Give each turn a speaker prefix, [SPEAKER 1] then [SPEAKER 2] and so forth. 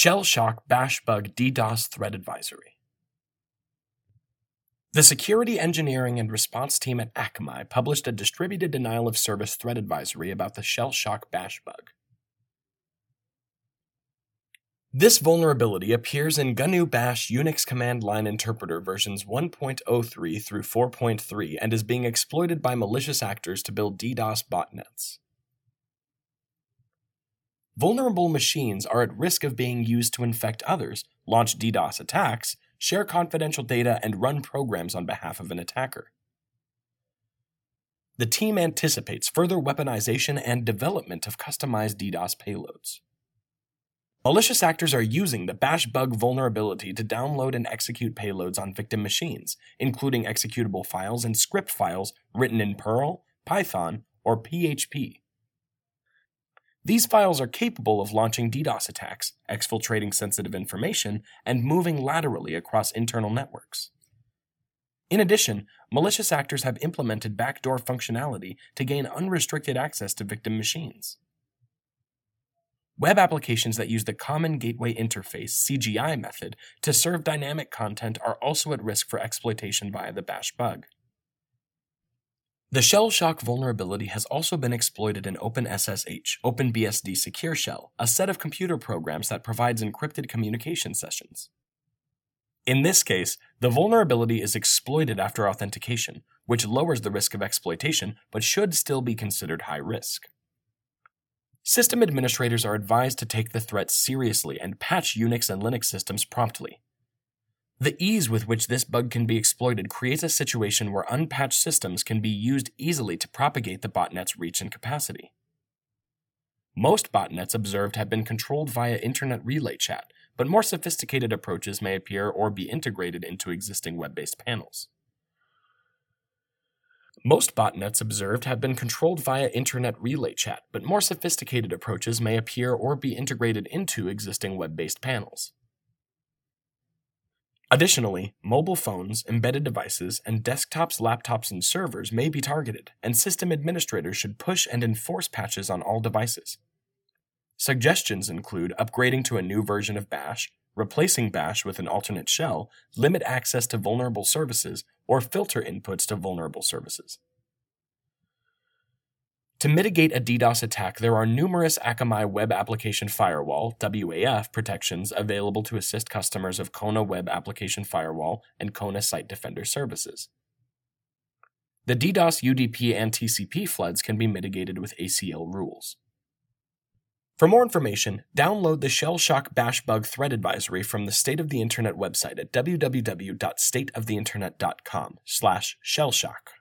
[SPEAKER 1] Shell Shock Bash Bug DDoS Threat Advisory. The security engineering and response team at Akamai published a distributed denial of service threat advisory about the Shell Shock Bash bug. This vulnerability appears in GNU Bash Unix command line interpreter versions 1.03 through 4.3 and is being exploited by malicious actors to build DDoS botnets. Vulnerable machines are at risk of being used to infect others, launch DDoS attacks, share confidential data, and run programs on behalf of an attacker. The team anticipates further weaponization and development of customized DDoS payloads. Malicious actors are using the bash bug vulnerability to download and execute payloads on victim machines, including executable files and script files written in Perl, Python, or PHP. These files are capable of launching DDoS attacks, exfiltrating sensitive information, and moving laterally across internal networks. In addition, malicious actors have implemented backdoor functionality to gain unrestricted access to victim machines. Web applications that use the Common Gateway Interface CGI method to serve dynamic content are also at risk for exploitation via the bash bug. The shell shock vulnerability has also been exploited in OpenSSH, OpenBSD Secure Shell, a set of computer programs that provides encrypted communication sessions. In this case, the vulnerability is exploited after authentication, which lowers the risk of exploitation but should still be considered high risk. System administrators are advised to take the threat seriously and patch Unix and Linux systems promptly. The ease with which this bug can be exploited creates a situation where unpatched systems can be used easily to propagate the botnet's reach and capacity. Most botnets observed have been controlled via Internet Relay Chat, but more sophisticated approaches may appear or be integrated into existing web based panels. Most botnets observed have been controlled via Internet Relay Chat, but more sophisticated approaches may appear or be integrated into existing web based panels. Additionally, mobile phones, embedded devices, and desktops, laptops, and servers may be targeted, and system administrators should push and enforce patches on all devices. Suggestions include upgrading to a new version of Bash, replacing Bash with an alternate shell, limit access to vulnerable services, or filter inputs to vulnerable services. To mitigate a DDoS attack, there are numerous Akamai Web Application Firewall (WAF) protections available to assist customers of Kona Web Application Firewall and Kona Site Defender services. The DDoS UDP and TCP floods can be mitigated with ACL rules. For more information, download the Shell Shock Bash Bug Threat Advisory from the State of the Internet website at www.stateoftheinternet.com/shellshock.